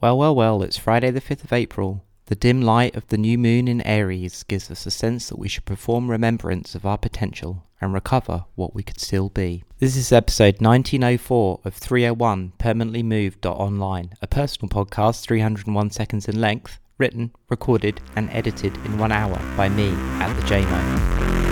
Well, well, well, it's Friday the 5th of April. The dim light of the new moon in Aries gives us a sense that we should perform remembrance of our potential and recover what we could still be. This is episode 1904 of 301 Permanently Moved Online, a personal podcast 301 seconds in length, written, recorded, and edited in one hour by me at the Jaymo.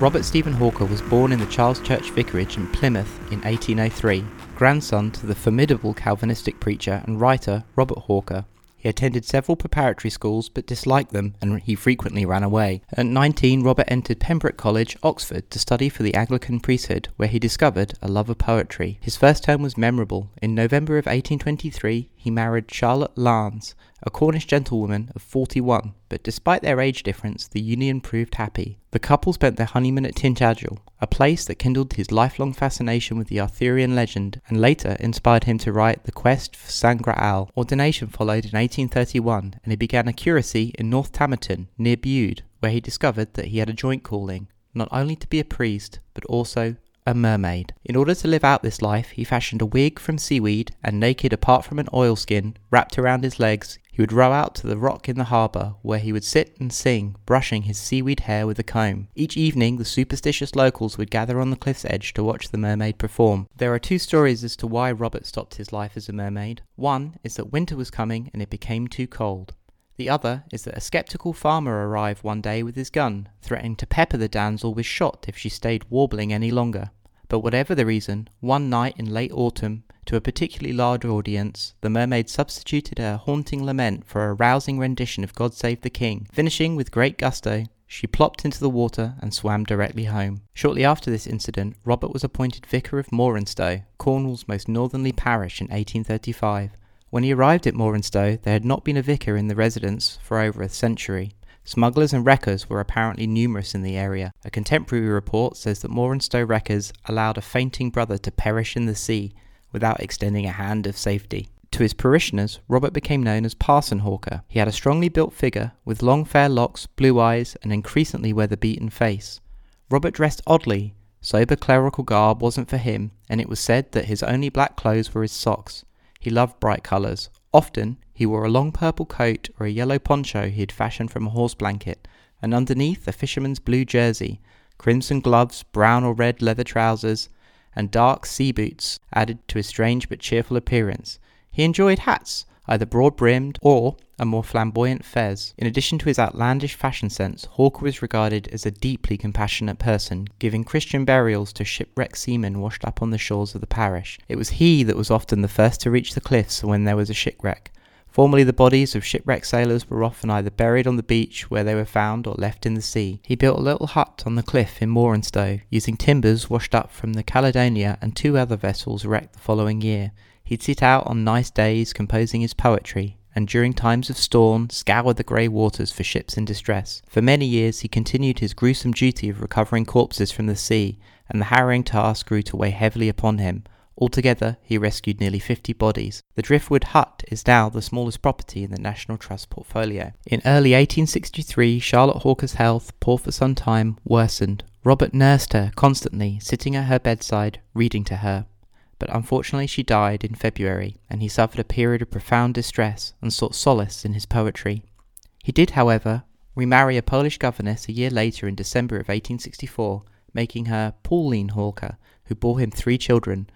Robert Stephen Hawker was born in the Charles Church Vicarage in Plymouth in 1803, grandson to the formidable Calvinistic preacher and writer Robert Hawker. He attended several preparatory schools but disliked them and he frequently ran away. At 19, Robert entered Pembroke College, Oxford, to study for the Anglican priesthood, where he discovered a love of poetry. His first term was memorable. In November of 1823, he married Charlotte Larnes, a Cornish gentlewoman of 41, but despite their age difference, the union proved happy. The couple spent their honeymoon at Tintagel, a place that kindled his lifelong fascination with the Arthurian legend and later inspired him to write The Quest for Sangraal. Ordination followed in 1831 and he began a curacy in North Tamerton, near Bude, where he discovered that he had a joint calling, not only to be a priest, but also a mermaid. In order to live out this life, he fashioned a wig from seaweed and naked apart from an oilskin wrapped around his legs, he would row out to the rock in the harbour, where he would sit and sing, brushing his seaweed hair with a comb. Each evening, the superstitious locals would gather on the cliff's edge to watch the mermaid perform. There are two stories as to why Robert stopped his life as a mermaid. One is that winter was coming and it became too cold. The other is that a skeptical farmer arrived one day with his gun, threatening to pepper the damsel with shot if she stayed warbling any longer. But whatever the reason, one night in late autumn, to a particularly large audience, the mermaid substituted her haunting lament for a rousing rendition of God Save the King. Finishing with great gusto, she plopped into the water and swam directly home. Shortly after this incident, Robert was appointed vicar of Morwenstow, Cornwall's most northerly parish, in 1835. When he arrived at Morwenstow, there had not been a vicar in the residence for over a century. Smugglers and wreckers were apparently numerous in the area. A contemporary report says that Morwenstow wreckers allowed a fainting brother to perish in the sea without extending a hand of safety. To his parishioners, Robert became known as Parson Hawker. He had a strongly built figure, with long fair locks, blue eyes, and increasingly weather beaten face. Robert dressed oddly. Sober clerical garb wasn't for him, and it was said that his only black clothes were his socks. He loved bright colours. Often he wore a long purple coat or a yellow poncho he had fashioned from a horse blanket, and underneath a fisherman's blue jersey, crimson gloves, brown or red leather trousers, and dark sea boots added to his strange but cheerful appearance. He enjoyed hats, either broad brimmed or a more flamboyant fez. In addition to his outlandish fashion sense, Hawker was regarded as a deeply compassionate person, giving Christian burials to shipwrecked seamen washed up on the shores of the parish. It was he that was often the first to reach the cliffs when there was a shipwreck. Formerly, the bodies of shipwrecked sailors were often either buried on the beach where they were found or left in the sea. He built a little hut on the cliff in Morwenstow, using timbers washed up from the Caledonia and two other vessels wrecked the following year. He'd sit out on nice days composing his poetry, and during times of storm scoured the grey waters for ships in distress. For many years he continued his gruesome duty of recovering corpses from the sea, and the harrowing task grew to weigh heavily upon him. Altogether, he rescued nearly 50 bodies. The Driftwood Hut is now the smallest property in the National Trust portfolio. In early 1863, Charlotte Hawker's health, poor for some time, worsened. Robert nursed her constantly, sitting at her bedside, reading to her, but unfortunately she died in February, and he suffered a period of profound distress and sought solace in his poetry. He did, however, remarry a Polish governess a year later in December of 1864, making her Pauline Hawker, who bore him three children.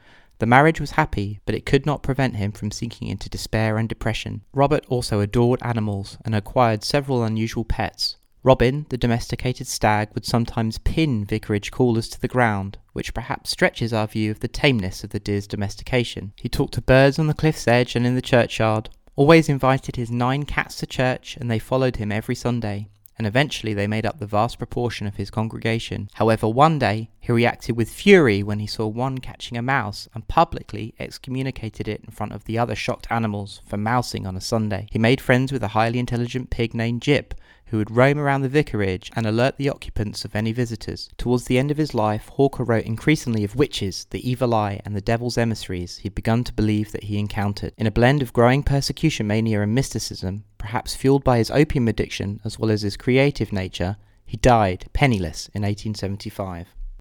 The marriage was happy, but it could not prevent him from sinking into despair and depression. Robert also adored animals and acquired several unusual pets, Robin, the domesticated stag, would sometimes pin vicarage callers to the ground, which perhaps stretches our view of the tameness of the deer's domestication. He talked to birds on the cliff's edge and in the churchyard, always invited his nine cats to church, and they followed him every Sunday and eventually they made up the vast proportion of his congregation. However, one day he reacted with fury when he saw one catching a mouse and publicly excommunicated it in front of the other shocked animals for mousing on a Sunday. He made friends with a highly intelligent pig named Jip, who would roam around the vicarage and alert the occupants of any visitors. Towards the end of his life, Hawker wrote increasingly of witches, the evil eye, and the devil's emissaries he'd begun to believe that he encountered. In a blend of growing persecution mania and mysticism, perhaps fueled by his opium addiction as well as his creative nature, He died penniless in 1875.